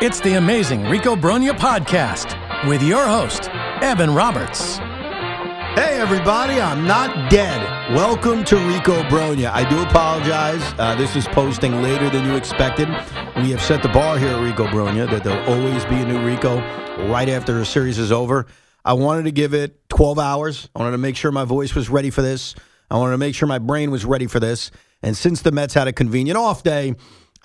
It's the amazing Rico Brogna podcast with your host, Evan Roberts. Hey, everybody, I'm not dead. Welcome to Rico Brogna. I do apologize. Uh, this is posting later than you expected. We have set the bar here at Rico Brogna that there'll always be a new Rico right after the series is over. I wanted to give it 12 hours. I wanted to make sure my voice was ready for this. I wanted to make sure my brain was ready for this. And since the Mets had a convenient off day,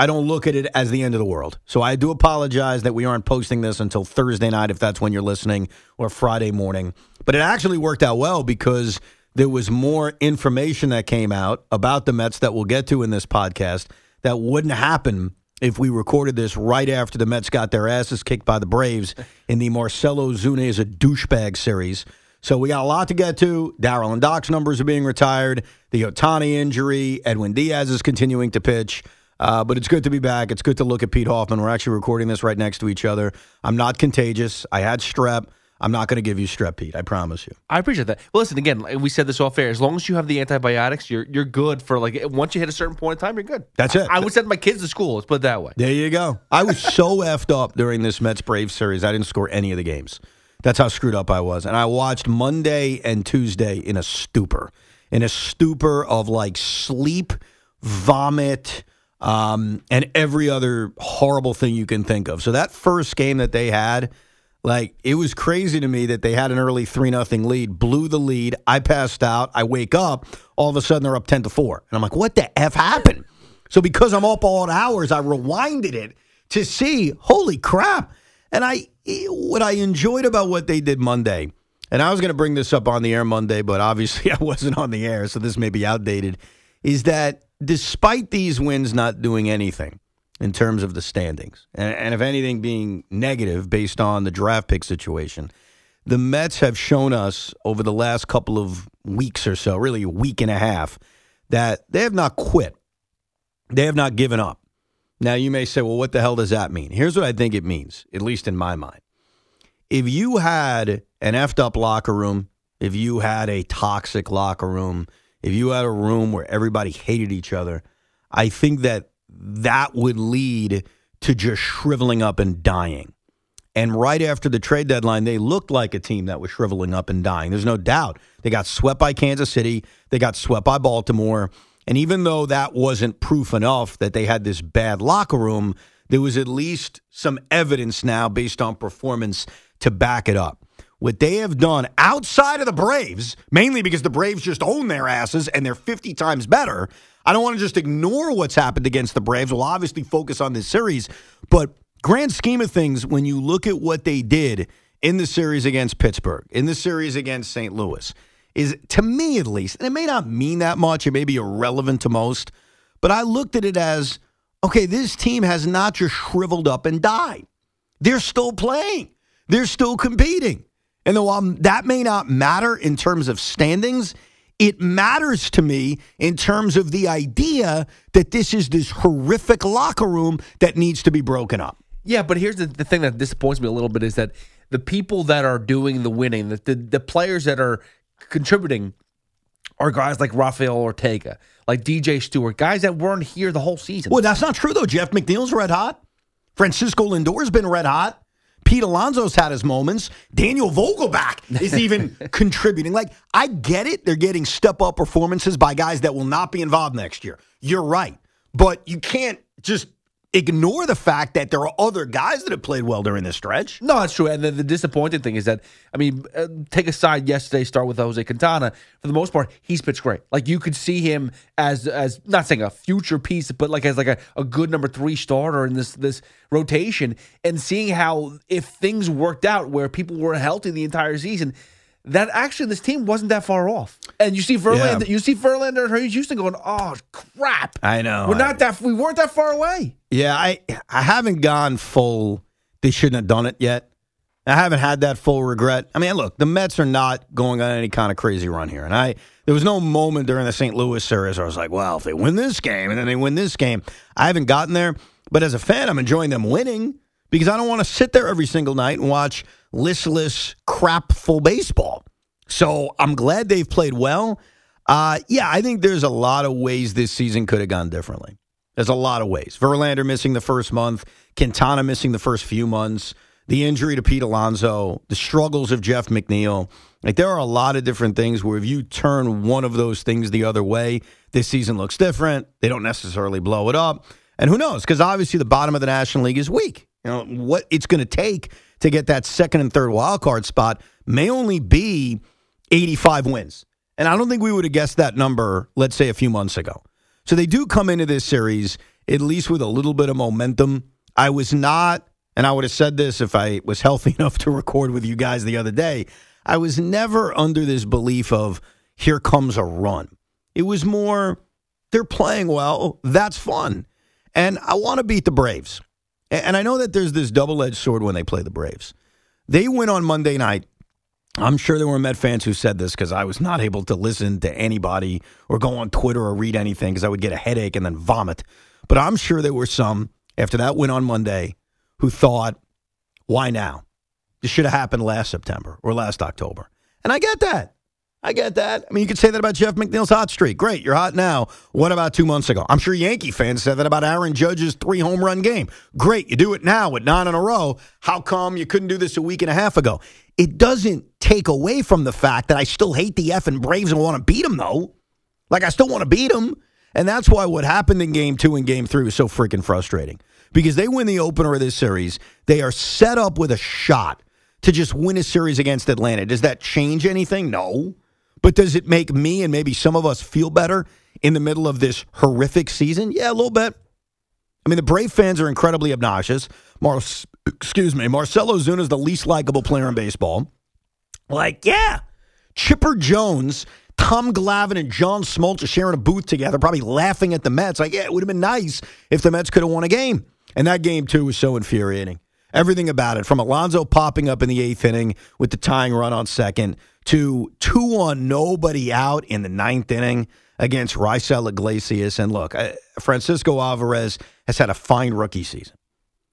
I don't look at it as the end of the world. So I do apologize that we aren't posting this until Thursday night, if that's when you're listening, or Friday morning. But it actually worked out well because there was more information that came out about the Mets that we'll get to in this podcast that wouldn't happen if we recorded this right after the Mets got their asses kicked by the Braves in the Marcell Ozuna is a douchebag series. So we got a lot to get to. Darryl and Doc's numbers are being retired. The Ohtani injury. Edwin Diaz is continuing to pitch. Uh, but it's good to be back. It's good to look at Pete Hoffman. We're actually recording this right next to each other. I'm not contagious. I had strep. I'm not going to give you strep, Pete. I promise you. I appreciate that. Well, listen again. We said this off air. As long as you have the antibiotics, you're you're good for like once you hit a certain point in time, you're good. That's it. I, I would send my kids to school. Let's put it that way. There you go. I was so effed up during this Mets Braves series. I didn't score any of the games. That's how screwed up I was. And I watched Monday and Tuesday in a stupor, in a stupor of like sleep, vomit um, and every other horrible thing you can think of. So that first game that they had, like it was crazy to me that they had an early three nothing lead, blew the lead. I passed out. I wake up. All of a sudden they're up ten to four, and I'm like, what the f happened? So because I'm up all hours, I rewinded it to see. Holy crap! And I what I enjoyed about what they did Monday. And I was going to bring this up on the air Monday, but obviously I wasn't on the air, so this may be outdated. Is that despite these wins not doing anything in terms of the standings, and, and if anything being negative based on the draft pick situation, the Mets have shown us over the last couple of weeks or so, really a week and a half, that they have not quit. They have not given up. Now, you may say, well, what the hell does that mean? Here's what I think it means, at least in my mind. If you had an effed up locker room, if you had a toxic locker room, if you had a room where everybody hated each other, I think that that would lead to just shriveling up and dying. And right after the trade deadline, they looked like a team that was shriveling up and dying. There's no doubt. They got swept by Kansas City, they got swept by Baltimore. And even though that wasn't proof enough that they had this bad locker room, there was at least some evidence now based on performance to back it up what they have done outside of the Braves, mainly because the Braves just own their asses and they're 50 times better. I don't want to just ignore what's happened against the Braves. We'll obviously focus on this series, but grand scheme of things, when you look at what they did in the series against Pittsburgh, in the series against St. Louis, is to me at least, and it may not mean that much, it may be irrelevant to most, but I looked at it as okay, this team has not just shriveled up and died. They're still playing, they're still competing. And though um, that may not matter in terms of standings, it matters to me in terms of the idea that this is this horrific locker room that needs to be broken up. Yeah, but here's the, the thing that disappoints me a little bit is that the people that are doing the winning, the, the, the players that are contributing are guys like Rafael Ortega, like DJ Stewart, guys that weren't here the whole season. Well, that's not true, though. Jeff McNeil's red hot. Francisco Lindor's been red hot. Pete Alonso's had his moments. Daniel Vogelbach is even contributing. Like, I get it. They're getting step up performances by guys that will not be involved next year. You're right. But you can't just ignore the fact that there are other guys that have played well during this stretch. No, that's true. And the, the disappointing thing is that, I mean, uh, take aside yesterday, start with Jose Quintana. For the most part, he's pitched great. Like you could see him as as not saying a future piece, but like as like a, a good number three starter in this this rotation. And seeing how if things worked out where people were healthy the entire season, that actually this team wasn't that far off. And you see Verlander, Yeah. you see Verlander and Houston going, oh crap! I know. We're not that we weren't that far away. Yeah, I I haven't gone full. They shouldn't have done it yet. I haven't had that full regret. I mean, look, the Mets are not going on any kind of crazy run here, and I there was no moment during the St. Louis series where I was like, well, if they win this game and then they win this game, I haven't gotten there. But as a fan, I'm enjoying them winning because I don't want to sit there every single night and watch listless, crapful baseball. So I'm glad they've played well. Uh, yeah, I think there's a lot of ways this season could have gone differently. There's a lot of ways. Verlander missing the first month, Quintana missing the first few months, the injury to Pete Alonso, the struggles of Jeff McNeil. Like there are a lot of different things where if you turn one of those things the other way, this season looks different. They don't necessarily blow it up. And who knows? Because obviously the bottom of the National League is weak. You know, what it's going to take to get that second and third wild card spot may only be 85 wins. And I don't think we would have guessed that number, let's say, a few months ago. So they do come into this series at least with a little bit of momentum. I was not, and I would have said this if I was healthy enough to record with you guys the other day. I was never under this belief of here comes a run. It was more they're playing well. That's fun. And I want to beat the Braves. And I know that there's this double edged sword when they play the Braves. They win on Monday night. I'm sure there were Met fans who said this because I was not able to listen to anybody or go on Twitter or read anything because I would get a headache and then vomit. But I'm sure there were some after that win on Monday who thought, why now? This should have happened last September or last October. And I get that. I get that. I mean, you could say that about Jeff McNeil's hot streak. Great, you're hot now. What about two months ago? I'm sure Yankee fans said that about Aaron Judge's three home run game. Great, you do it now with nine in a row. How come you couldn't do this a week and a half ago? It doesn't take away from the fact that I still hate the effing Braves and want to beat them, though. Like, I still want to beat them. And that's why what happened in game two and game three was so freaking frustrating. Because they win the opener of this series, they are set up with a shot to just win a series against Atlanta. Does that change anything? No. But does it make me and maybe some of us feel better in the middle of this horrific season? Yeah, a little bit. I mean, the Brave fans are incredibly obnoxious. Mar- excuse me, Marcell Ozuna is the least likable player in baseball. Like, yeah, Chipper Jones, Tom Glavine, and John Smoltz are sharing a booth together, probably laughing at the Mets. Like, yeah, it would have been nice if the Mets could have won a game. And that game, too, was so infuriating. Everything about it, from Alonso popping up in the eighth inning with the tying run on second to two on nobody out in the ninth inning against Raisel Iglesias. And look, Francisco Alvarez has had a fine rookie season.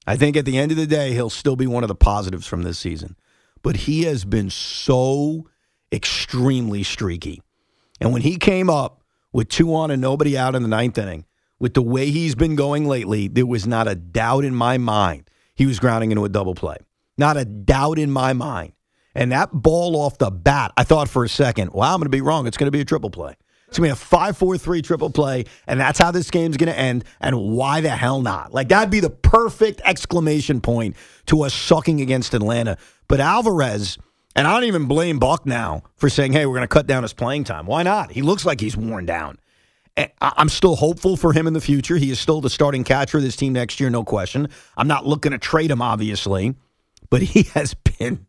I think at the end of the day, he'll still be one of the positives from this season. But he has been so extremely streaky. And when he came up with two on and nobody out in the ninth inning, with the way he's been going lately, there was not a doubt in my mind he was grounding into a double play. Not a doubt in my mind. And that ball off the bat, I thought for a second, wow, I'm going to be wrong. It's going to be a triple play. It's going to be a 5 4 3 triple play, and that's how this game's going to end. And why the hell not? Like, that'd be the perfect exclamation point to us sucking against Atlanta. But Alvarez, and I don't even blame Buck now for saying, hey, we're going to cut down his playing time. Why not? He looks like he's worn down. I'm still hopeful for him in the future. He is still the starting catcher of this team next year, no question. I'm not looking to trade him, obviously, but he has been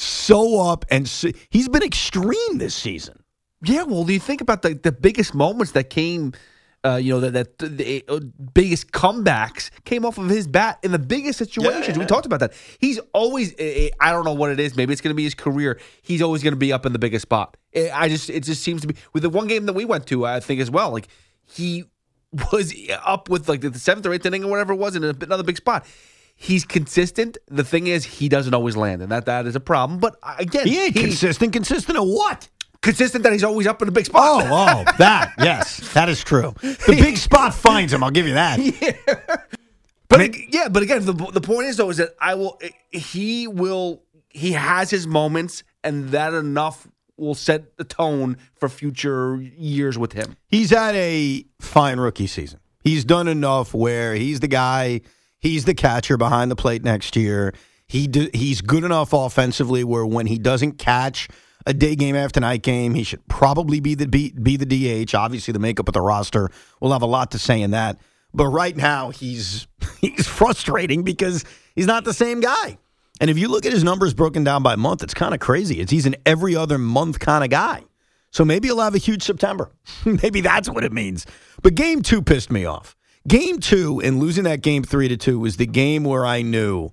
so up and he's been extreme this season. Yeah, well, do you think about the, the biggest moments that came, uh, you know, that, that the, uh, biggest comebacks came off of his bat in the biggest situations? We talked about that. He's always, eh, eh, I don't know what it is. Maybe it's going to be his career. He's always going to be up in the biggest spot. Eh, I just, it just seems to be with the one game that we went to. I think as well, like he was up with like the seventh or eighth inning or whatever it was in another big spot. He's consistent. The thing is, he doesn't always land, and that that is a problem. But uh, again, He ain't he's consistent. Consistent of what? consistent that he's always up in the big spot. Oh, oh, that yes, that is true. The big spot finds him. I'll give you that. Yeah. But ag- yeah, but again, the the point is though is that I will he will he has his moments, and that enough will set the tone for future years with him. He's had a fine rookie season. He's done enough where he's the guy, he's the catcher behind the plate next year. He do, he's good enough offensively where when he doesn't catch a day game after night game, he should probably be the be, be the DH. Obviously, the makeup of the roster will have a lot to say in that. But right now, he's he's frustrating because he's not the same guy. And if you look at his numbers broken down by month, it's kind of crazy. It's he's an every other month kind of guy. So maybe he'll have a huge September. maybe that's what it means. But game two pissed me off. Game two and losing that game three to two was the game where I knew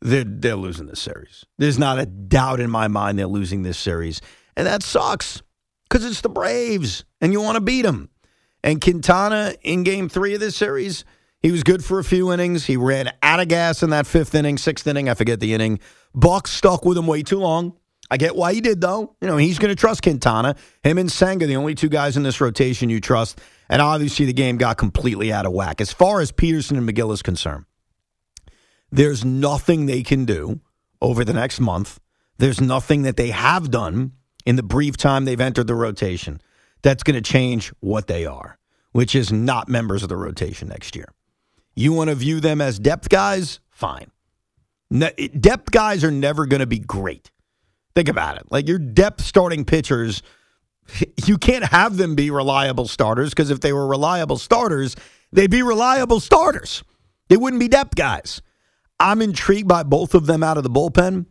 they're they're losing this series. There's not a doubt in my mind they're losing this series, and that sucks because it's the Braves and you want to beat them. And Quintana in Game Three of this series, he was good for a few innings. He ran out of gas in that fifth inning, sixth inning, I forget the inning. Buck stuck with him way too long. I get why he did though. You know he's going to trust Quintana. Him and Senga, the only two guys in this rotation you trust. And obviously the game got completely out of whack as far as Peterson and Megill is concerned. There's nothing they can do over the next month. There's nothing that they have done in the brief time they've entered the rotation that's going to change what they are, which is not members of the rotation next year. You want to view them as depth guys? Fine. Ne- depth guys are never going to be great. Think about it. Like your depth starting pitchers, you can't have them be reliable starters because if they were reliable starters, they'd be reliable starters. They wouldn't be depth guys. I'm intrigued by both of them out of the bullpen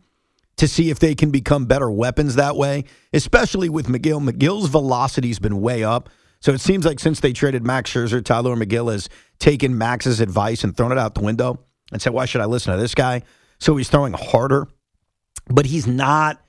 to see if they can become better weapons that way, especially with Megill. Megill's velocity's been way up. So it seems like since they traded Max Scherzer, Tylor Megill has taken Max's advice and thrown it out the window and said, why should I listen to this guy? So he's throwing harder, but he's not.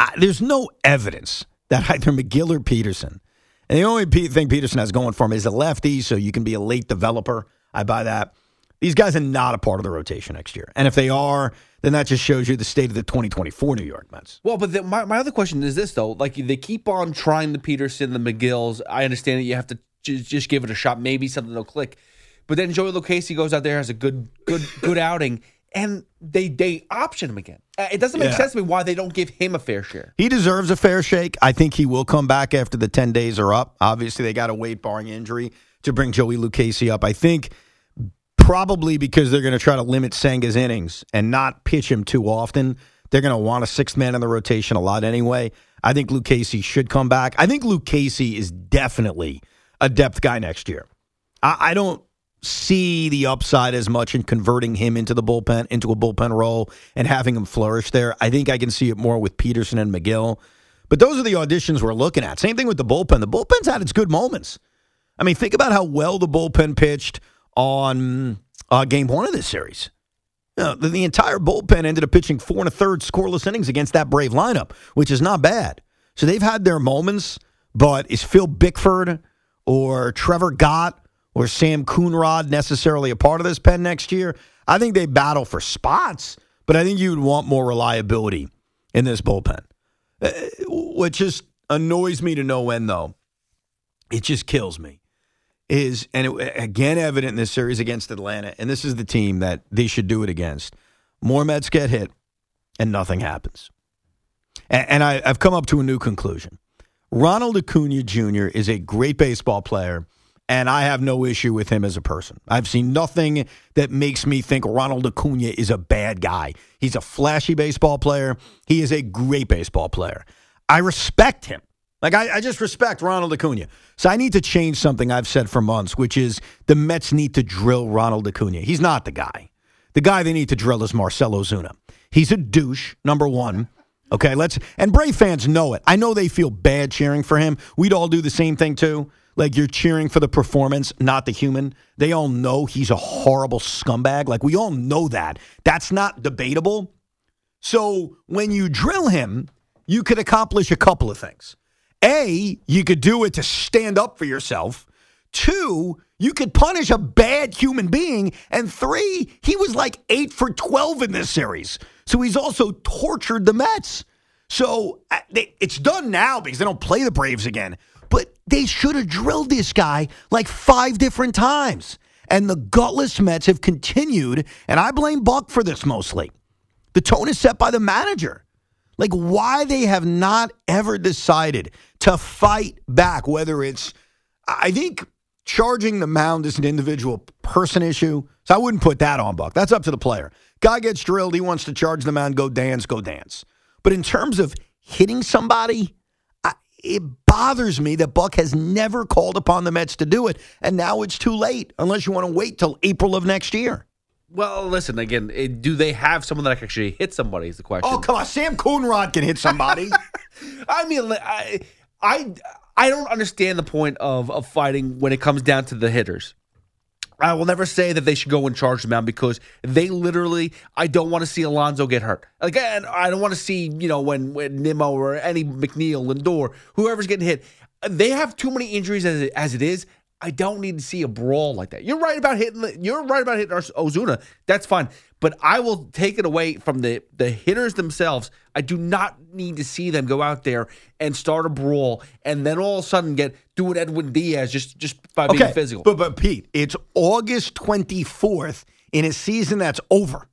I, there's no evidence that either Megill or Peterson, and the only thing Peterson has going for him is a lefty, so you can be a late developer. I buy that. These guys are not a part of the rotation next year. And if they are, then that just shows you the state of the 2024 New York Mets. Well, but the, my, my other question is this, though. Like, they keep on trying the Peterson, the Megills. I understand that you have to just, just give it a shot. Maybe something will click. But then Joey Lucchesi goes out there, has a good, good, good outing, and they they option him again. Uh, it doesn't make Yeah. sense to me why they don't give him a fair share. He deserves a fair shake. I think he will come back after the 10 days are up. Obviously, they got to wait, barring injury, to bring Joey Lucchesi up. I think probably because they're going to try to limit Senga's innings and not pitch him too often. They're going to want a sixth man in the rotation a lot anyway. I think Lucchesi should come back. I think Lucchesi is definitely a depth guy next year. I, I don't see the upside as much in converting him into the bullpen, into a bullpen role, and having him flourish there. I think I can see it more with Peterson and Megill. But those are the auditions we're looking at. Same thing with the bullpen. The bullpen's had its good moments. I mean, think about how well the bullpen pitched on uh, game one of this series. You know, the, the entire bullpen ended up pitching four and a third scoreless innings against that Brave lineup, which is not bad. So they've had their moments, but is Phil Bickford or Trevor Gott or Sam Coonrod necessarily a part of this pen next year? I think they battle for spots, but I think you would want more reliability in this bullpen. Uh, what just annoys me to no end, though, it just kills me is, and it, again, evident in this series against Atlanta, and this is the team that they should do it against. More Mets get hit, and nothing happens. And, and I, I've come up to a new conclusion. Ronald Acuna Jr. is a great baseball player, and I have no issue with him as a person. I've seen nothing that makes me think Ronald Acuna is a bad guy. He's a flashy baseball player. He is a great baseball player. I respect him. Like, I, I just respect Ronald Acuna. So I need to change something I've said for months, which is the Mets need to drill Ronald Acuna. He's not the guy. The guy they need to drill is Marcell Ozuna. He's a douche, number one. Okay, let's and Brave fans know it. I know they feel bad cheering for him. We'd all do the same thing too. Like you're cheering for the performance, not the human. They all know he's a horrible scumbag. Like we all know that. That's not debatable. So when you drill him, you could accomplish a couple of things. A, you could do it to stand up for yourself. Two, you could punish a bad human being. And three, he was like eight for 12 in this series. So he's also tortured the Mets. So uh, it's done now because they don't play the Braves again. But they should have drilled this guy like five different times. And the gutless Mets have continued, and I blame Buck for this mostly. The tone is set by the manager. Like why they have not ever decided to fight back, whether it's, I think charging the mound is an individual person issue. So I wouldn't put that on Buck. That's up to the player. Guy gets drilled, he wants to charge the mound, go dance, go dance. But in terms of hitting somebody, it bothers me that Buck has never called upon the Mets to do it, and now it's too late unless you want to wait till April of next year. Well, listen again. It, do they have someone that can actually hit somebody? Is the question. Oh come on, Sam Coonrod can hit somebody. I mean, I, I, I don't understand the point of of fighting when it comes down to the hitters. I will never say that they should go and charge the mound because they literally. I don't want to see Alonso get hurt. Again, I don't want to see you know when when Nimmo or any McNeil, Lindor, whoever's getting hit. They have too many injuries as it, as it is. I don't need to see a brawl like that. You're right about hitting. You're right about hitting Ozuna. That's fine, but I will take it away from the the hitters themselves. I do not need to see them go out there and start a brawl, and then all of a sudden get doing Edwin Diaz just just by being okay, physical. But but Pete, it's August 24th in a season that's over.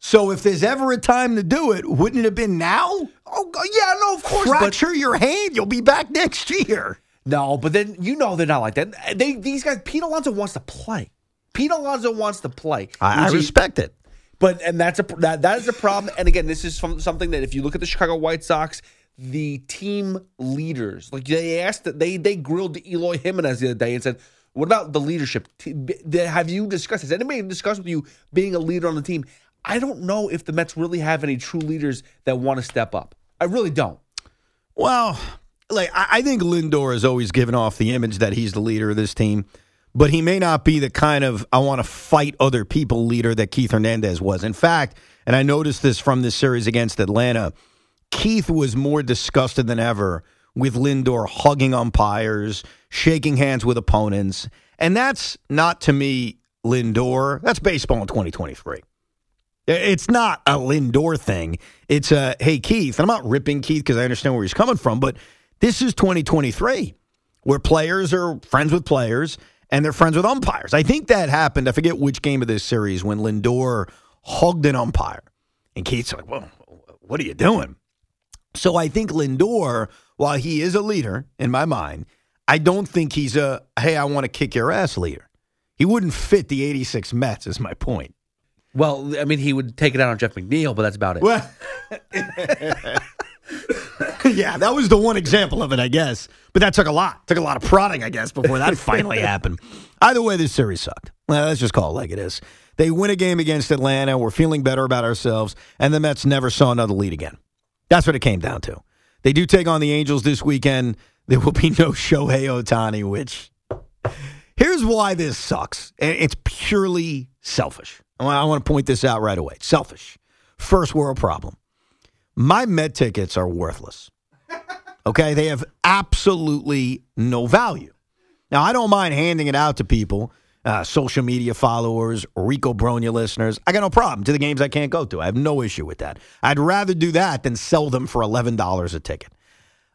So if there's ever a time to do it, wouldn't it have been now? Oh yeah, no, of course. Fracture but, cheer your hand, you'll be back next year. No, but then you know they're not like that. They these guys. Pete Alonso wants to play. Pete Alonso wants to play. I, I respect it. But and that's a that that is a problem. And again, this is from something that if you look at the Chicago White Sox, the team leaders, like they asked that they they grilled Eloy Jimenez the other day and said, "What about the leadership? Have you discussed? Has anybody discussed with you being a leader on the team?" I don't know if the Mets really have any true leaders that want to step up. I really don't. Well, like I think Lindor has always given off the image that he's the leader of this team, but he may not be the kind of I want to fight other people leader that Keith Hernandez was. In fact, and I noticed this from this series against Atlanta, Keith was more disgusted than ever with Lindor hugging umpires, shaking hands with opponents, and that's not to me Lindor. That's baseball in 2023. It's not a Lindor thing. It's a hey Keith. And I'm not ripping Keith because I understand where he's coming from, but this is 2023, where players are friends with players and they're friends with umpires. I think that happened. I forget which game of this series when Lindor hugged an umpire. And Keith's like, well, what are you doing? So I think Lindor, while he is a leader in my mind, I don't think he's a, hey, I want to kick your ass leader. He wouldn't fit the 86 Mets, is my point. Well, I mean, he would take it out on Jeff McNeil, but that's about it. Well, yeah, that was the one example of it, I guess. But that took a lot. Took a lot of prodding, I guess, before that finally happened. Either way, this series sucked. Well, let's just call it like it is. They win a game against Atlanta. We're feeling better about ourselves, and the Mets never saw another lead again. That's what it came down to. They do take on the Angels this weekend. There will be no Shohei Ohtani, which here's why this sucks. It's purely selfish. I want to point this out right away. Selfish. First world problem my Met tickets are worthless. Okay, they have absolutely no value. Now, I don't mind handing it out to people, uh, social media followers, Rico Brogna listeners. I got no problem to the games I can't go to. I have no issue with that. I'd rather do that than sell them for $11 a ticket.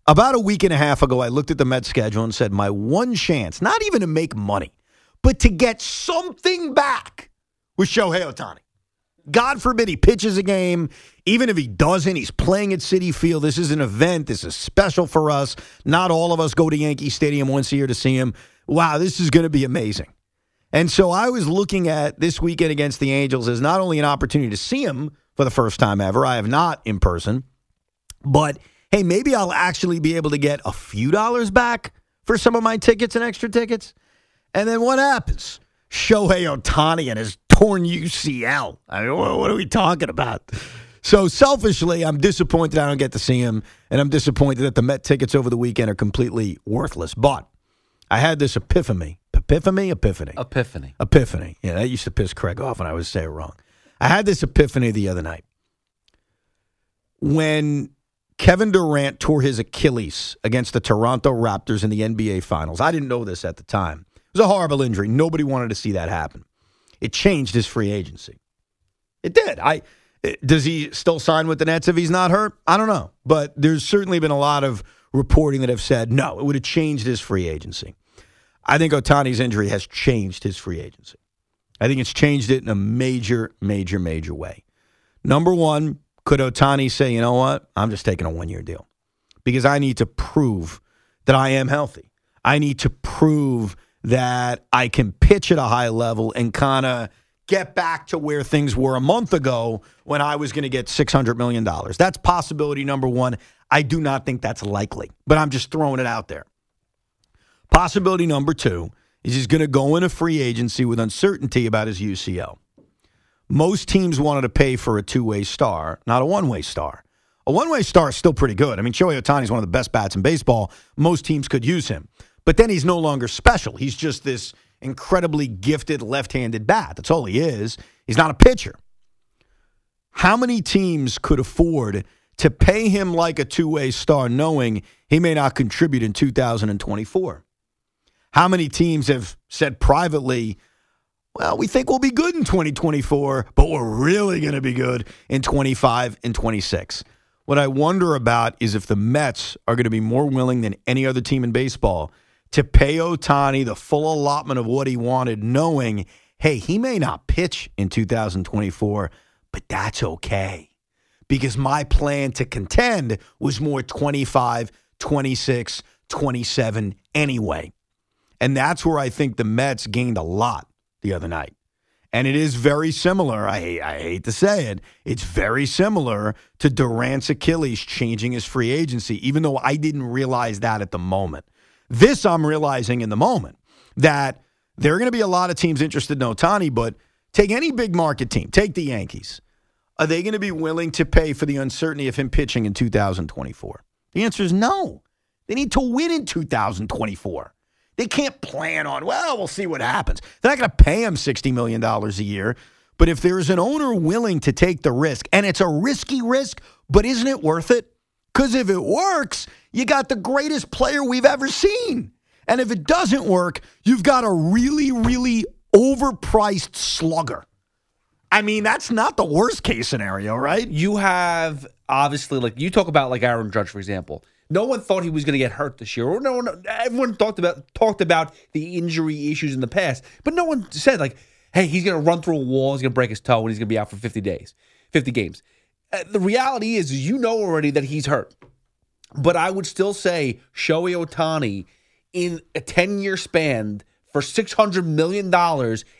About a week and a half ago, I looked at the Met schedule and said, my one chance, not even to make money, but to get something back was Shohei Ohtani. God forbid he pitches a game. Even if he doesn't, he's playing at Citi Field. This is an event. This is special for us. Not all of us go to Yankee Stadium once a year to see him. Wow, this is going to be amazing. And so I was looking at this weekend against the Angels as not only an opportunity to see him for the first time ever. I have not in person, but hey, maybe I'll actually be able to get a few dollars back for some of my tickets and extra tickets. And then what happens? Shohei Ohtani and his torn UCL. I mean, what are we talking about? So selfishly, I'm disappointed I don't get to see him, and I'm disappointed that the Met tickets over the weekend are completely worthless. But I had this epiphany. Epiphany? Epiphany. Epiphany. Epiphany. Yeah, that used to piss Craig off when I would say it wrong. I had this epiphany the other night. When Kevin Durant tore his Achilles against the Toronto Raptors in the NBA Finals, I didn't know this at the time. It was a horrible injury. Nobody wanted to see that happen. It changed his free agency. It did. I does he still sign with the Nets if he's not hurt? I don't know. But there's certainly been a lot of reporting that have said no, it would have changed his free agency. I think Ohtani's injury has changed his free agency. I think it's changed it in a major, major, major way. Number one, could Ohtani say, you know what? I'm just taking a one year deal because I need to prove that I am healthy. I need to prove that I can pitch at a high level and kind of get back to where things were a month ago when I was going to get $600 million. That's possibility number one. I do not think that's likely, but I'm just throwing it out there. Possibility number two is he's going to go in a free agency with uncertainty about his UCL. Most teams wanted to pay for a two way star, not a one way star. A one way star is still pretty good. I mean, Shohei Ohtani is one of the best bats in baseball. Most teams could use him. But then he's no longer special. He's just this incredibly gifted left handed bat. That's all he is. He's not a pitcher. How many teams could afford to pay him like a two way star knowing he may not contribute in 2024? How many teams have said privately, well, we think we'll be good in 2024, but we're really going to be good in 25 and 26? What I wonder about is if the Mets are going to be more willing than any other team in baseball to pay Ohtani the full allotment of what he wanted, knowing, hey, he may not pitch in 2024, but that's okay. Because my plan to contend was more 25, 26, 27 anyway. And that's where I think the Mets gained a lot the other night. And it is very similar. I, I hate to say it. It's very similar to Durant's Achilles changing his free agency, even though I didn't realize that at the moment. This I'm realizing in the moment that there are going to be a lot of teams interested in Ohtani, but take any big market team, take the Yankees. Are they going to be willing to pay for the uncertainty of him pitching in 2024? The answer is no. They need to win in 2024. They can't plan on, well, we'll see what happens. They're not going to pay him $60 million a year. But if there's an owner willing to take the risk, and it's a risky risk, but isn't it worth it? Because if it works, you got the greatest player we've ever seen. And if it doesn't work, you've got a really, really overpriced slugger. I mean, that's not the worst case scenario, right? You have obviously like you talk about like Aaron Judge, for example. No one thought he was going to get hurt this year. Or no one, everyone talked about talked about the injury issues in the past, but no one said like, "Hey, he's going to run through a wall, he's going to break his toe, and he's going to be out for 50 days, 50 games." Uh, the reality is, you know already that he's hurt. But I would still say Shohei Ohtani in a 10 year span for $600 million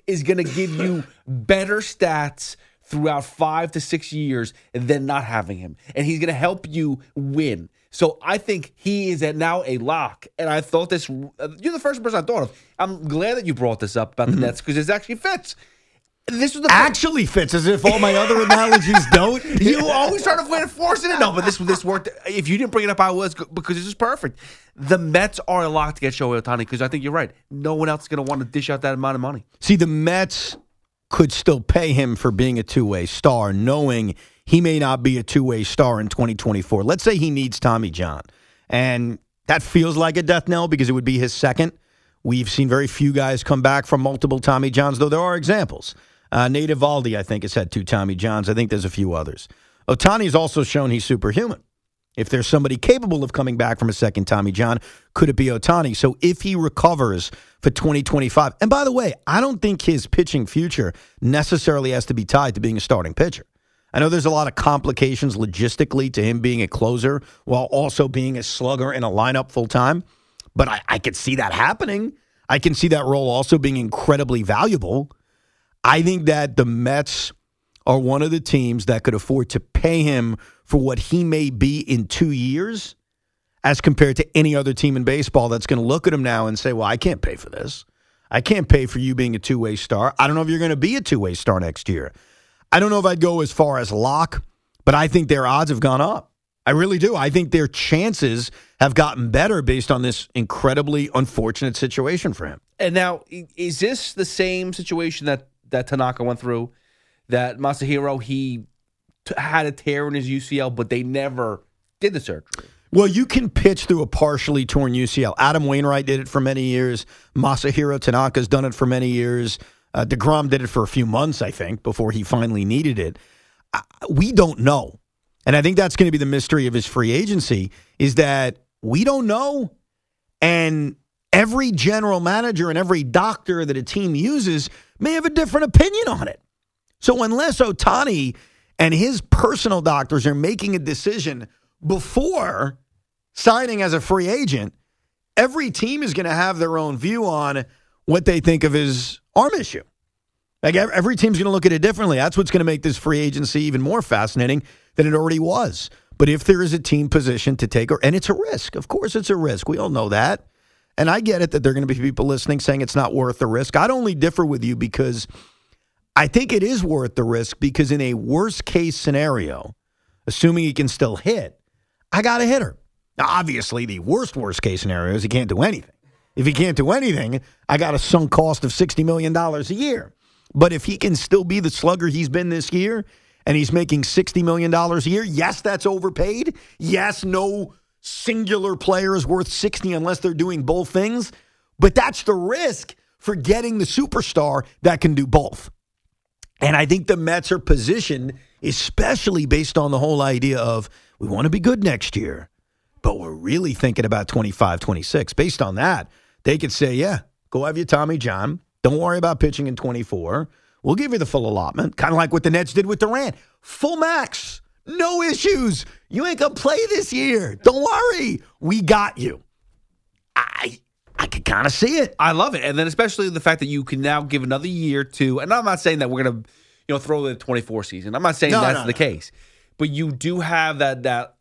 is going to give you better stats throughout five to six years than not having him. And he's going to help you win. So I think he is at now a lock. And I thought this, uh, you're the first person I thought of. I'm glad that you brought this up about the Nets because it actually fits. This was the Actually fits as if all my other analogies don't. you always try to find force it. No, but this this worked. If you didn't bring it up, I was because this is perfect. The Mets are a lock to get Shohei Ohtani because I think you're right. No one else is going to want to dish out that amount of money. See, the Mets could still pay him for being a two way star, knowing he may not be a two way star in 2024. Let's say he needs Tommy John, and that feels like a death knell because it would be his second. We've seen very few guys come back from multiple Tommy Johns, though there are examples. Uh, Nate Eovaldi, I think, has had two Tommy Johns. I think there's a few others. Ohtani's also shown he's superhuman. If there's somebody capable of coming back from a second Tommy John, could it be Ohtani? So if he recovers for 2025, and by the way, I don't think his pitching future necessarily has to be tied to being a starting pitcher. I know there's a lot of complications logistically to him being a closer while also being a slugger in a lineup full time, but I, I could see that happening. I can see that role also being incredibly valuable. I think that the Mets are one of the teams that could afford to pay him for what he may be in two years as compared to any other team in baseball that's going to look at him now and say, well, I can't pay for this. I can't pay for you being a two way star. I don't know if you're going to be a two way star next year. I don't know if I'd go as far as lock, but I think their odds have gone up. I really do. I think their chances have gotten better based on this incredibly unfortunate situation for him. And now, is this the same situation that that Tanaka went through. That Masahiro he t- had a tear in his UCL, but they never did the surgery. Well, you can pitch through a partially torn UCL. Adam Wainwright did it for many years. Masahiro Tanaka's done it for many years. Uh, DeGrom did it for a few months, I think, before he finally needed it. We don't know. And I think that's going to be the mystery of his free agency is that we don't know. And every general manager and every doctor that a team uses may have a different opinion on it. So unless Ohtani and his personal doctors are making a decision before signing as a free agent, every team is going to have their own view on what they think of his arm issue. Like every team's going to look at it differently. That's what's going to make this free agency even more fascinating than it already was. But if there is a team position to take, or and it's a risk, of course it's a risk. We all know that. And I get it that there are going to be people listening saying it's not worth the risk. I'd only differ with you because I think it is worth the risk because in a worst case scenario, assuming he can still hit, I got a hitter. Now, obviously, the worst, worst case scenario is he can't do anything. If he can't do anything, I got a sunk cost of $60 million a year. But if he can still be the slugger he's been this year and he's making $60 million a year, yes, that's overpaid. Yes, no singular player is worth 60 unless they're doing both things. But that's the risk for getting the superstar that can do both. And I think the Mets are positioned, especially based on the whole idea of we want to be good next year, but we're really thinking about 25, 26. Based on that, they could say, yeah, go have your Tommy John. Don't worry about pitching in 24. We'll give you the full allotment, kind of like what the Nets did with Durant. Full max, no issues. You ain't gonna play this year. Don't worry, we got you. I I could kind of see it. I love it, and then especially the fact that you can now give another year to. And I'm not saying that we're gonna, you know, throw the 24 season. I'm not saying No, that's no, the no. case, but you do have that that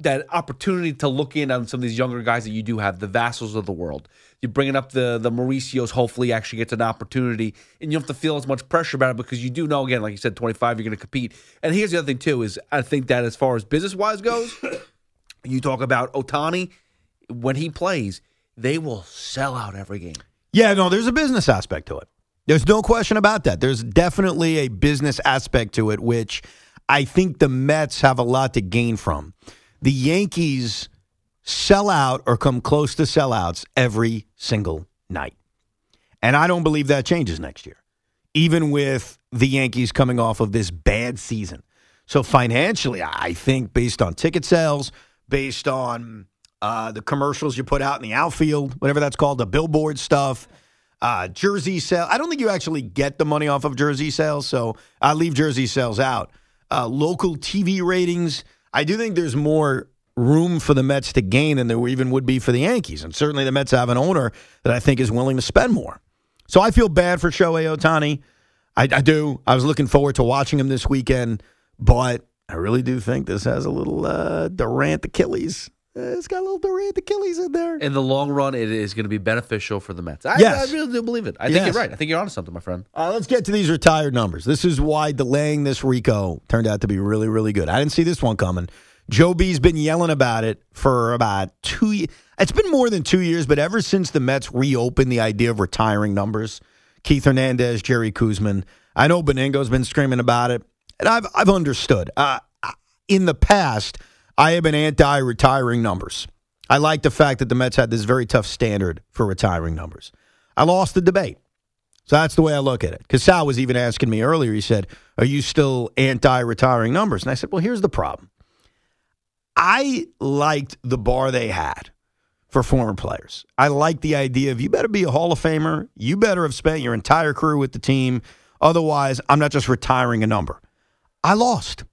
that opportunity to look in on some of these younger guys that you do have, the vassals of the world. You're bringing up the the Mauricios. Hopefully, actually gets an opportunity, and you don't have to feel as much pressure about it because you do know again, like you said, 25, you're going to compete. And here's the other thing too is I think that as far as business wise goes, you talk about Ohtani when he plays, they will sell out every game. Yeah, no, there's a business aspect to it. There's no question about that. There's definitely a business aspect to it, which I think the Mets have a lot to gain from. The Yankees sell out or come close to sellouts every single night. And I don't believe that changes next year, even with the Yankees coming off of this bad season. So financially, I think based on ticket sales, based on uh, the commercials you put out in the outfield, whatever that's called, the billboard stuff, uh, jersey sale. I don't think you actually get the money off of jersey sales, so I leave jersey sales out. Uh, local TV ratings. I do think there's more room for the Mets to gain than there even would be for the Yankees, and certainly the Mets have an owner that I think is willing to spend more. So I feel bad for Shohei Ohtani. I, I do. I was looking forward to watching him this weekend, but I really do think this has a little uh, Durant Achilles. Uh, It's got a little Durant Achilles in there. In the long run, it is going to be beneficial for the Mets. I, Yes. I really do believe it. I think Yes. you're right. I think you're onto something, my friend. Uh, let's get to these retired numbers. This is why delaying this Rico turned out to be really, really good. I didn't see this one coming. Joe B's been yelling about it for about two years. It's been more than two years, but ever since the Mets reopened the idea of retiring numbers, Keith Hernandez, Jerry Koosman, I know Benengo's been screaming about it, and I've I've understood. Uh, in the past, I have been anti-retiring numbers. I like the fact that the Mets had this very tough standard for retiring numbers. I lost the debate. So that's the way I look at it. Because Sal was even asking me earlier, he said, Are you still anti retiring numbers? And I said, Well, here's the problem. I liked the bar they had for former players. I like the idea of you better be a Hall of Famer. You better have spent your entire career with the team. Otherwise, I'm not just retiring a number. I lost.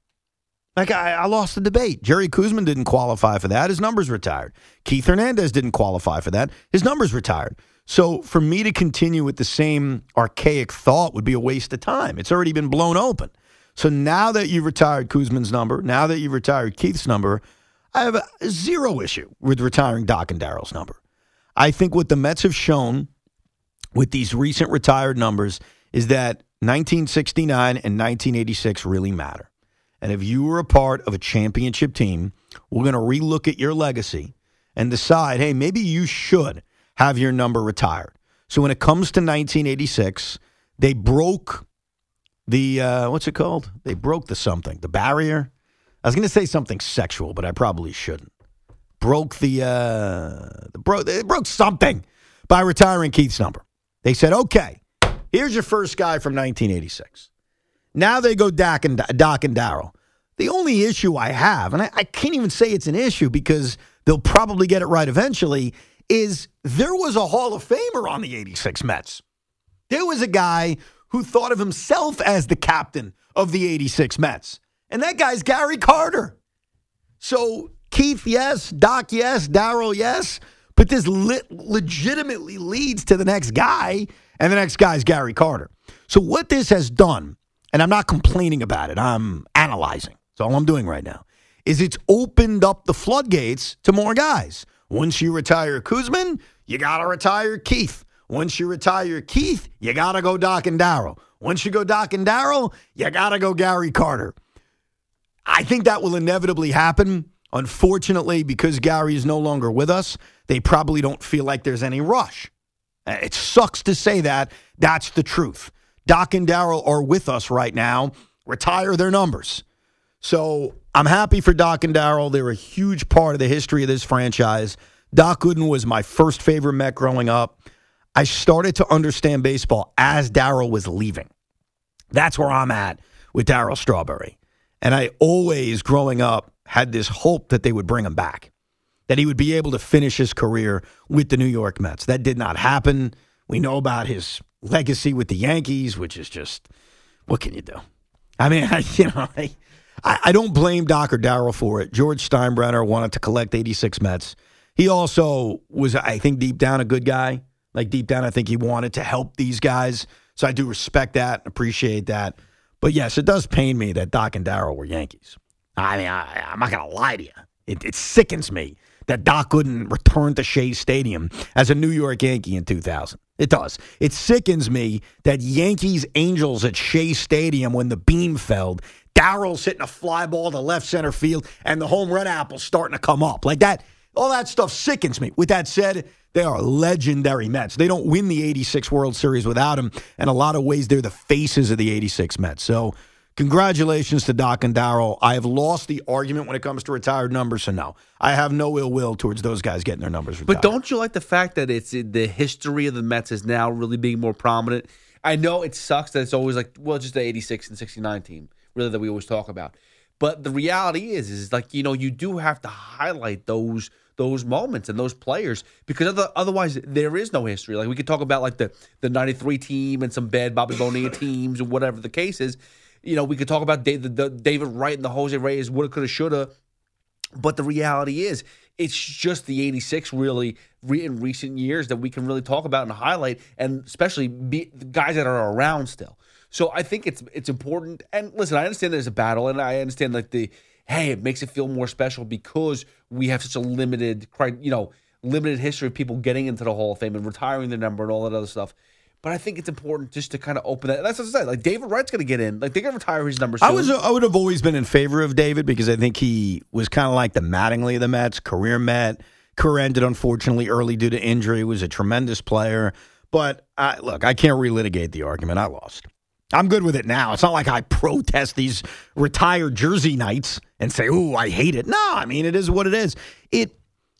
Like I, I lost the debate. Jerry Koosman didn't qualify for that. His numbers retired. Keith Hernandez didn't qualify for that. His numbers retired. So for me to continue with the same archaic thought would be a waste of time. It's already been blown open. So now that you've retired Koosman's number, now that you've retired Keith's number, I have a zero issue with retiring Doc and Darryl's number. I think what the Mets have shown with these recent retired numbers is that 1969 and 1986 really matter. And if you were a part of a championship team, we're going to relook at your legacy and decide, hey, maybe you should have your number retired. So when it comes to 1986, they broke the uh, what's it called? They broke the something, the barrier. I was going to say something sexual, but I probably shouldn't. Broke the uh, the bro. They broke something by retiring Keith's number. They said, okay, here's your first guy from 1986. Now they go Doc and Doc and Darryl. The only issue I have, and I, I can't even say it's an issue because they'll probably get it right eventually, is there was a Hall of Famer on the 86 Mets. There was a guy who thought of himself as the captain of the 86 Mets. And that guy's Gary Carter. So Keith, yes. Doc, yes. Darryl, yes. But this le- legitimately leads to the next guy, and the next guy is Gary Carter. So what this has done, and I'm not complaining about it, I'm analyzing. That's all I'm doing right now. Is it's opened up the floodgates to more guys. Once you retire Koosman, you gotta retire Keith. Once you retire Keith, you gotta go Doc and Darryl. Once you go Doc and Darryl, you gotta go Gary Carter. I think that will inevitably happen. Unfortunately, because Gary is no longer with us, they probably don't feel like there's any rush. Uh, It sucks to say that. That's the truth. Doc and Darryl are with us right now. Retire their numbers. So I'm happy for Doc and Darryl. They're a huge part of the history of this franchise. Doc Gooden was my first favorite Met growing up. I started to understand baseball as Darryl was leaving. That's where I'm at with Darryl Strawberry. And I always, growing up, had this hope that they would bring him back, that he would be able to finish his career with the New York Mets. That did not happen. We know about his legacy with the Yankees, which is just, what can you do? I mean, I, you know, I, I don't blame Doc or Darryl for it. George Steinbrenner wanted to collect 86 Mets. He also was, I think, deep down a good guy. Like deep down, I think he wanted to help these guys. So I do respect that, appreciate that. But yes, it does pain me that Doc and Darryl were Yankees. I mean, I, I'm not going to lie to you. It, it sickens me that Doc couldn't return to Shea Stadium as a New York Yankee in 2000. It does. It sickens me that Yankees Angels at Shea Stadium when the beam fell, Darryl's hitting a fly ball to left center field, and the home run apple's starting to come up. Like that, all that stuff sickens me. With that said, they are legendary Mets. They don't win the 86 World Series without him. And a lot of ways, they're the faces of the 86 Mets. So, congratulations to Doc and Darryl. I have lost the argument when it comes to retired numbers, so no. I have no ill will towards those guys getting their numbers retired. But don't you like the fact that it's the history of the Mets is now really being more prominent? I know it sucks that it's always like, well, just the 86 and 69 team, really, that we always talk about. But the reality is, is like, you know, you do have to highlight those those moments and those players because other, otherwise there is no history. Like we could talk about like the the 93 team and some bad Bobby Bonilla teams or whatever the case is. You know, we could talk about David, the, David Wright and the Jose Reyes, woulda, coulda, shoulda. But the reality is, it's just the 86 really re- in recent years that we can really talk about and highlight, and especially be, the guys that are around still. So I think it's it's important. And listen, I understand there's a battle, and I understand like the hey, it makes it feel more special because we have such a limited, you know, limited history of people getting into the Hall of Fame and retiring their number and all that other stuff. But I think it's important just to kind of open that. That's what I said. Like David Wright's going to get in. Like they're going to retire his number. Soon. I was I would have always been in favor of David because I think he was kind of like the Mattingly of the Mets, career Met. Career ended unfortunately early due to injury. Was a tremendous player, but I, look, I can't relitigate the argument. I lost. I'm good with it now. It's not like I protest these retired jersey nights and say, "Ooh, I hate it." No, I mean it is what it is. It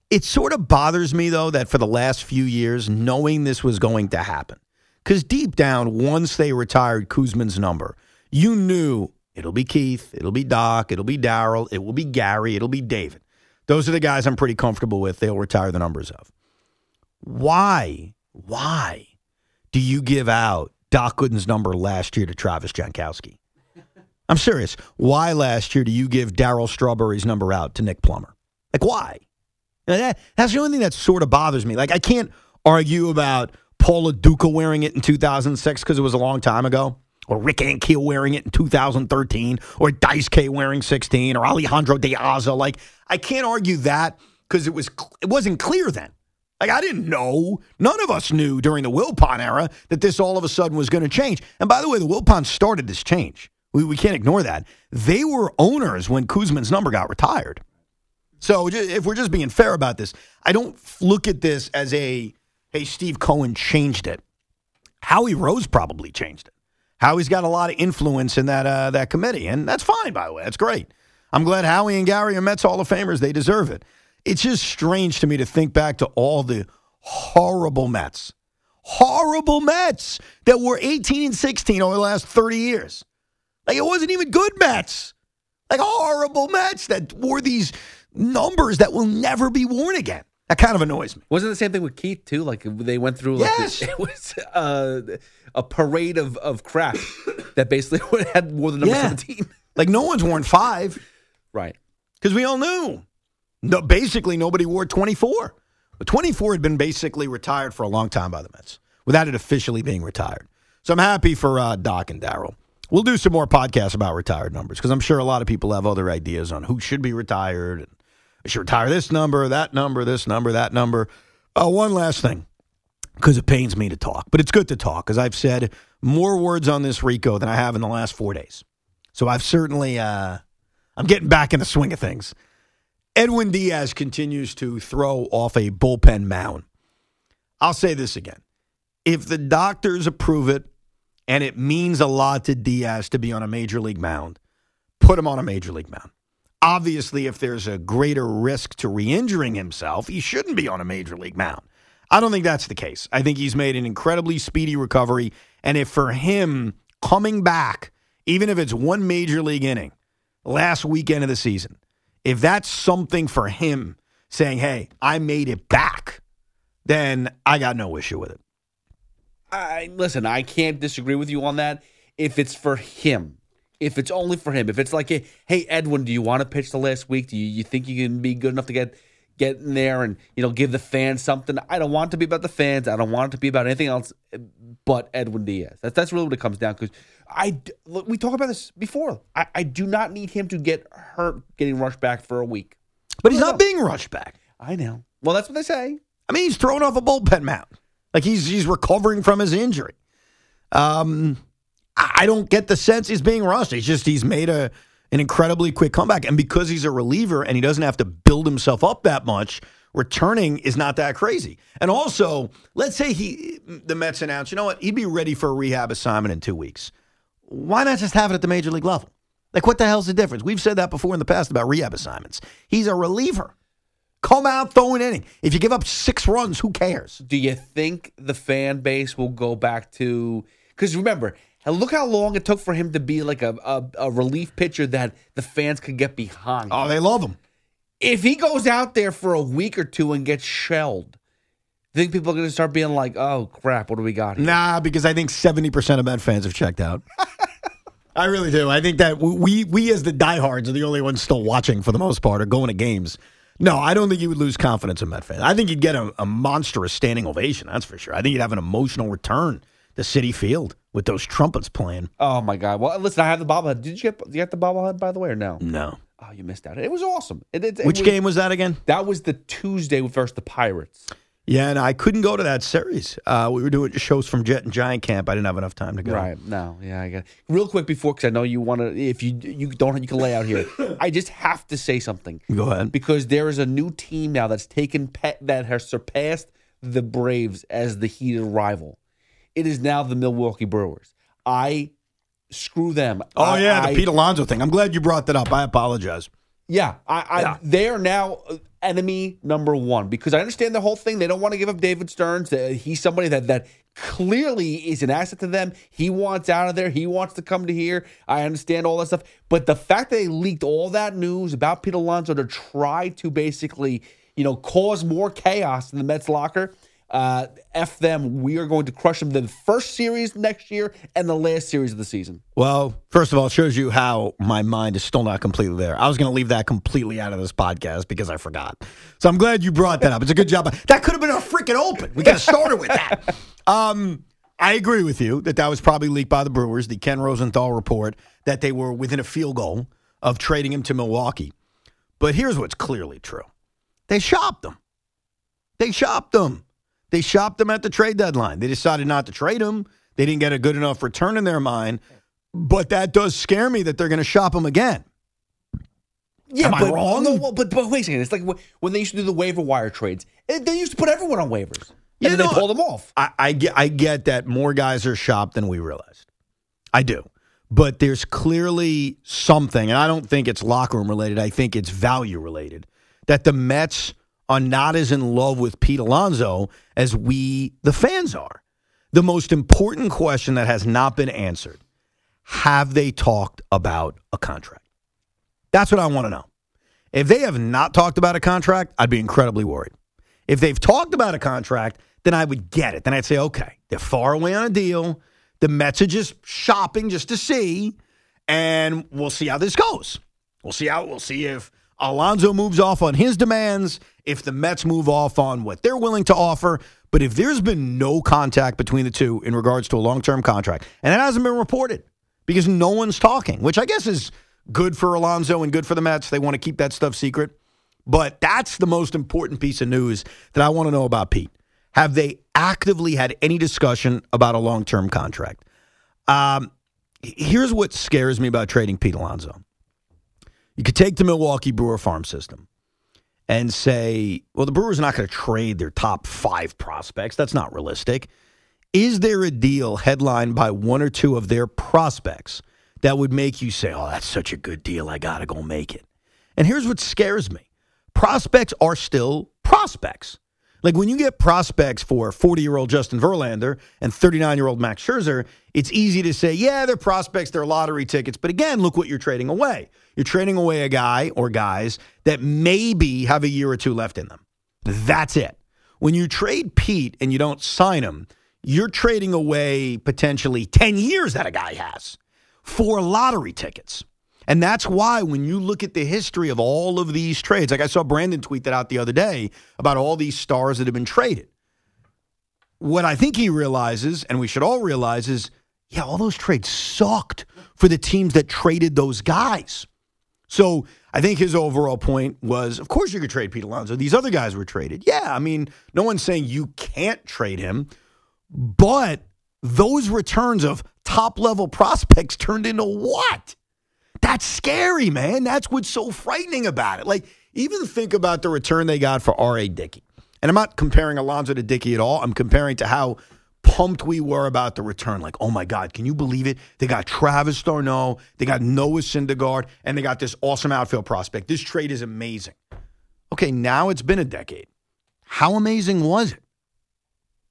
it sort of bothers me though that for the last few years, knowing this was going to happen, because deep down, once they retired Koosman's number, you knew it'll be Keith, it'll be Doc, it'll be Darryl, it will be Gary, it'll be David. Those are the guys I'm pretty comfortable with. They'll retire the numbers of. Why? Why do you give out Doc Gooden's number last year to Travis Jankowski? I'm serious. Why last year do you give Darryl Strawberry's number out to Nick Plummer? Like, why? That's the only thing that sort of bothers me. Like, I can't argue about Paul Lo Duca wearing it in 2006 because it was a long time ago, or Rick Ankiel wearing it in 2013, or Dice K wearing 16, or Alejandro De Aza. Like, I can't argue that because it was it wasn't clear then. Like I didn't know. None of us knew during the Wilpon era that this all of a sudden was going to change. And by the way, the Wilpon started this change. We, we can't ignore that. They were owners when Koosman's number got retired. So if we're just being fair about this, I don't look at this as a hey, Steve Cohen changed it. Howie Rose probably changed it. Howie's got a lot of influence in that uh, that committee, and that's fine. By the way, that's great. I'm glad Howie and Gary are Mets Hall of Famers. They deserve it. It's just strange to me to think back to all the horrible Mets, horrible Mets that were 18 and 16 over the last 30 years. Like it wasn't even good Mets, like horrible Mets that wore these numbers that will never be worn again. That kind of annoys me. Wasn't it the same thing with Keith too? Like they went through. Like Yes. this, it was uh, a parade of of crap that basically had more than number Yeah. seventeen. Like no one's worn five Right. because we all knew. No, basically, nobody wore 24. But 24 had been basically retired for a long time by the Mets without it officially being retired. So I'm happy for uh, Doc and Darryl. We'll do some more podcasts about retired numbers because I'm sure a lot of people have other ideas on who should be retired and I should retire this number, that number, this number, that number. Uh, one last thing because it pains me to talk, but it's good to talk because I've said more words on this Rico than I have in the last four days. So I've certainly, uh, I'm getting back in the swing of things. Edwin Diaz continues to throw off a bullpen mound. I'll say this again. If the doctors approve it and it means a lot to Diaz to be on a major league mound, put him on a major league mound. Obviously, if there's a greater risk to re injuring himself, he shouldn't be on a major league mound. I don't think that's the case. I think he's made an incredibly speedy recovery. And if for him coming back, even if it's one major league inning last weekend of the season, if that's something for him saying, hey, I made it back, then I got no issue with it. I listen. I can't disagree with you on that. If it's for him, if it's only for him, if it's like, hey Edwin, do you want to pitch the last week? Do you, you think you can be good enough to get get in there and you know give the fans something? I don't want it to be about the fans. I don't want it to be about anything else but Edwin Diaz. That's that's really what it comes down because I look, we talked about this before. I, I do not need him to get hurt getting rushed back for a week. But he's not no. being rushed back. I know. Well, that's what they say. I mean, he's thrown off a bullpen mound. Like he's he's recovering from his injury. Um, I I don't get the sense he's being rushed. He's just he's made a an incredibly quick comeback, and because he's a reliever and he doesn't have to build himself up that much, returning is not that crazy. And also, let's say he the Mets announce, you know what, he'd be ready for a rehab assignment in two weeks. Why not just have it at the major league level? Like, what the hell's the difference? We've said that before in the past about rehab assignments. He's a reliever. Come out, throw an inning. If you give up six runs, who cares? do you think the fan base will go back to because remember look how long it took for him to be like a, a, a relief pitcher that the fans could get behind Oh, they love him. if he goes out there for a week or two and gets shelled think people are going to start being like oh crap what do we got here? Nah, because I think 70% of Met fans have checked out. I really do. I think that we we as the diehards are the only ones still watching for the most part or going to games. No, I don't think you would lose confidence in Met fans. I think you'd get a, a monstrous standing ovation. That's for sure. I think you'd have an emotional return to Citi Field with those trumpets playing. oh my god well listen i have the bobblehead did you get, you get the bobblehead by the way or no No. oh you missed out it was awesome it, it, it Which was- game was that again? that was the tuesday versus the pirates Yeah, and I couldn't go to that series. Uh, we were doing shows from Jet and Giant Camp. I didn't have enough time to go. Right. No. Yeah. I get it. Real quick before, because I know you want to. If you you don't, you can lay out here. I just have to say something Go ahead. because there is a new team now that's taken pet that has surpassed the Braves as the heated rival. It is now the Milwaukee Brewers. I screw them. Oh I- yeah, the I- Pete Alonso thing. I'm glad you brought that up. I apologize. Yeah, I, I Yeah. they are now uh, enemy number one because I understand the whole thing. They don't want to give up David Stearns. Uh, he's somebody that that clearly is an asset to them. He wants out of there. He wants to come to here. I understand all that stuff, but the fact that they leaked all that news about Pete Alonso to try to basically, you know, cause more chaos in the Mets locker. Uh, F them. We are going to crush them the first series next year and the last series of the season. Well, first of all, it shows you how my mind is still not completely there. I was going to leave that completely out of this podcast because I forgot. So I'm glad you brought that up. It's a good job. That could have been a freaking open. We got to start it with that. Um, I agree with you that that was probably leaked by the Brewers, the Ken Rosenthal report, that they were within a field goal of trading him to Milwaukee. But here's what's clearly true they shopped him. They shopped him. They shopped him at the trade deadline. They decided not to trade him. They didn't get a good enough return in their mind. But that does scare me that they're going to shop him again. Yeah, Am I but, wrong? no, well, but but wait a second. It's like when they used to do the waiver wire trades. eh, They used to put everyone on waivers, and Yeah, then no, they pull them off. I, I get I get that more guys are shopped than we realized. I do. But there's clearly something, and I don't think it's locker room related. I think it's value related. That the Mets are not as in love with Pete Alonso as we, the fans, are. The most important question that has not been answered have they talked about a contract? That's what I want to know. If they have not talked about a contract, I'd be incredibly worried. If they've talked about a contract, then I would get it. Then I'd say, okay, they're far away on a deal. The Mets are just shopping just to see, and we'll see how this goes. We'll see how we'll see if Alonso moves off on his demands, if the Mets move off on what they're willing to offer. But if there's been no contact between the two in regards to a long term contract, and that hasn't been reported because no one's talking, which I guess is good for Alonso and good for the Mets. They want to keep that stuff secret. But that's the most important piece of news that I want to know about Pete. Have they actively had any discussion about a long term contract? Um, here's what scares me about trading Pete Alonso. You could take the Milwaukee Brewer farm system and say, well, the Brewers are not going to trade their top five prospects. That's not realistic. Is there a deal headlined by one or two of their prospects that would make you say, oh, that's such a good deal. I got to go make it? And here's what scares me prospects are still prospects. Like when you get prospects for 40 year old Justin Verlander and 39 year old Max Scherzer, it's easy to say, yeah, they're prospects, they're lottery tickets. But again, look what you're trading away. You're trading away a guy or guys that maybe have a year or two left in them. That's it. When you trade Pete and you don't sign him, you're trading away potentially 10 years that a guy has for lottery tickets. And that's why when you look at the history of all of these trades, like I saw Brandon tweet that out the other day about all these stars that have been traded. What I think he realizes, and we should all realize, is yeah, all those trades sucked for the teams that traded those guys. So I think his overall point was, of course you could trade Pete Alonso. These other guys were traded. Yeah, I mean, no one's saying you can't trade him, but those returns of top level prospects turned into what? That's scary, man. That's what's so frightening about it. Like, even think about the return they got for R.A. Dickey. And I'm not comparing Alonso to Dickey at all. I'm comparing to how pumped we were about the return. Like, oh my God, can you believe it? They got Travis d'Arnaud, they got Noah Syndergaard, and they got this awesome outfield prospect. This trade is amazing. Okay, now it's been a decade. How amazing was it?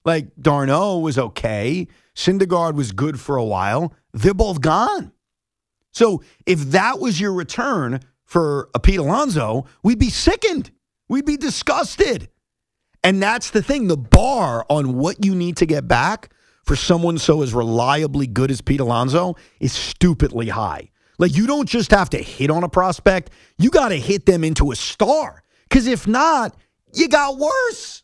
Like, d'Arnaud was okay. Syndergaard was good for a while. They're both gone. So if that was your return for a Pete Alonso, we'd be sickened. We'd be disgusted. And that's the thing. The bar on what you need to get back for someone so as reliably good as Pete Alonso is stupidly high. Like you don't just have to hit on a prospect, you got to hit them into a star. Because if not, you got worse.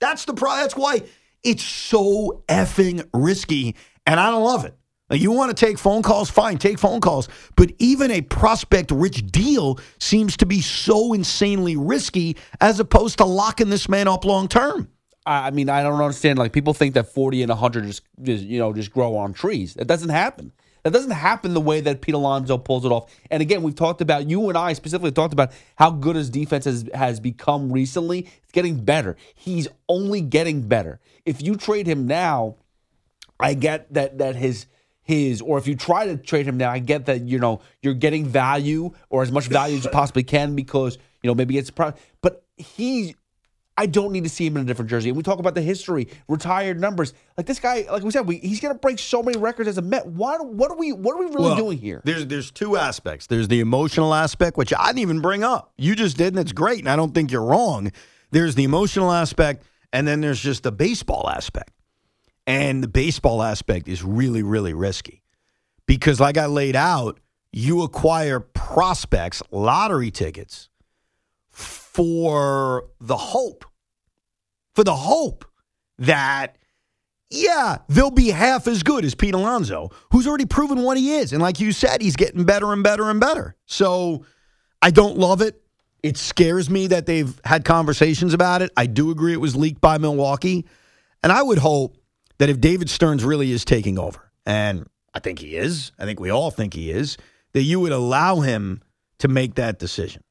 That's the pro- that's why it's so effing risky, and I don't love it. Now, you want to take phone calls? Fine, take phone calls. But even a prospect rich deal seems to be so insanely risky as opposed to locking this man up long term. I mean, I don't understand. Like people think that forty and hundred just, just you know just grow on trees. That doesn't happen. That doesn't happen the way that Pete Alonso pulls it off. And again, we've talked about you and I specifically talked about how good his defense has, has become recently. It's getting better. He's only getting better. If you trade him now, I get that that his his or if you try to trade him now, I get that you know you're getting value or as much value as you possibly can because you know maybe it's pro- but he I don't need to see him in a different jersey. And we talk about the history, retired numbers. Like this guy, like we said, we, he's going to break so many records as a Met. What, what are we? What are we really Well, doing here? There's there's two aspects. There's the emotional aspect, which I didn't even bring up. You just did, and it's great, and I don't think you're wrong. There's the emotional aspect, and then there's just the baseball aspect. And the baseball aspect is really, really risky because, like I laid out, you acquire prospects, lottery tickets for the hope, for the hope that, yeah, they'll be half as good as Pete Alonso, who's already proven what he is. And like you said, he's getting better and better and better. So I don't love it. It scares me that they've had conversations about it. I do agree it was leaked by Milwaukee. And I would hope that if David Stearns really is taking over, and I think he is, I think we all think he is, that you would allow him to make that decision,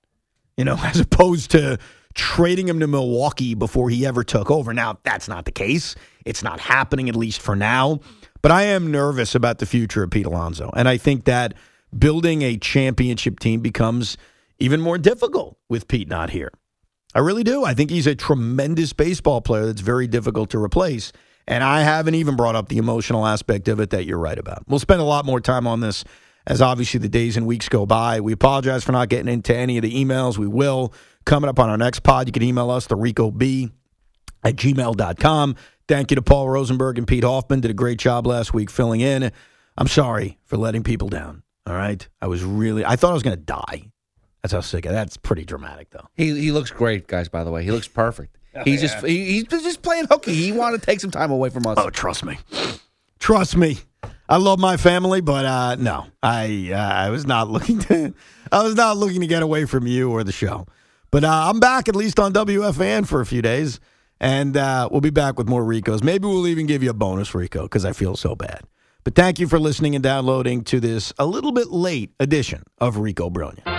you know, as opposed to trading him to Milwaukee before he ever took over. Now, that's not the case. It's not happening, at least for now. But I am nervous about the future of Pete Alonso. And I think that building a championship team becomes even more difficult with Pete not here. I really do. I think he's a tremendous baseball player that's very difficult to replace. And I haven't even brought up the emotional aspect of it that you're right about. We'll spend a lot more time on this as obviously the days and weeks go by. We apologize for not getting into any of the emails. We will. Coming up on our next pod, you can email us, the Rico B at gmail.com. Thank you to Paul Rosenberg and Pete Hoffman. Did a great job last week filling in. I'm sorry for letting people down. All right. I was really, I thought I was going to die. That's how sick. That's pretty dramatic, though. He he looks great, guys. By the way, he looks perfect. He's just he, he's just playing hooky. He wanted to take some time away from us. Oh, trust me. Trust me. I love my family, but uh, no, I uh, I was not looking to I was not looking to get away from you or the show. But uh, I'm back at least on WFAN for a few days, and uh, we'll be back with more Ricos. Maybe we'll even give you a bonus Rico because I feel so bad. But thank you for listening and downloading to this a little bit late edition of Rico Brogna.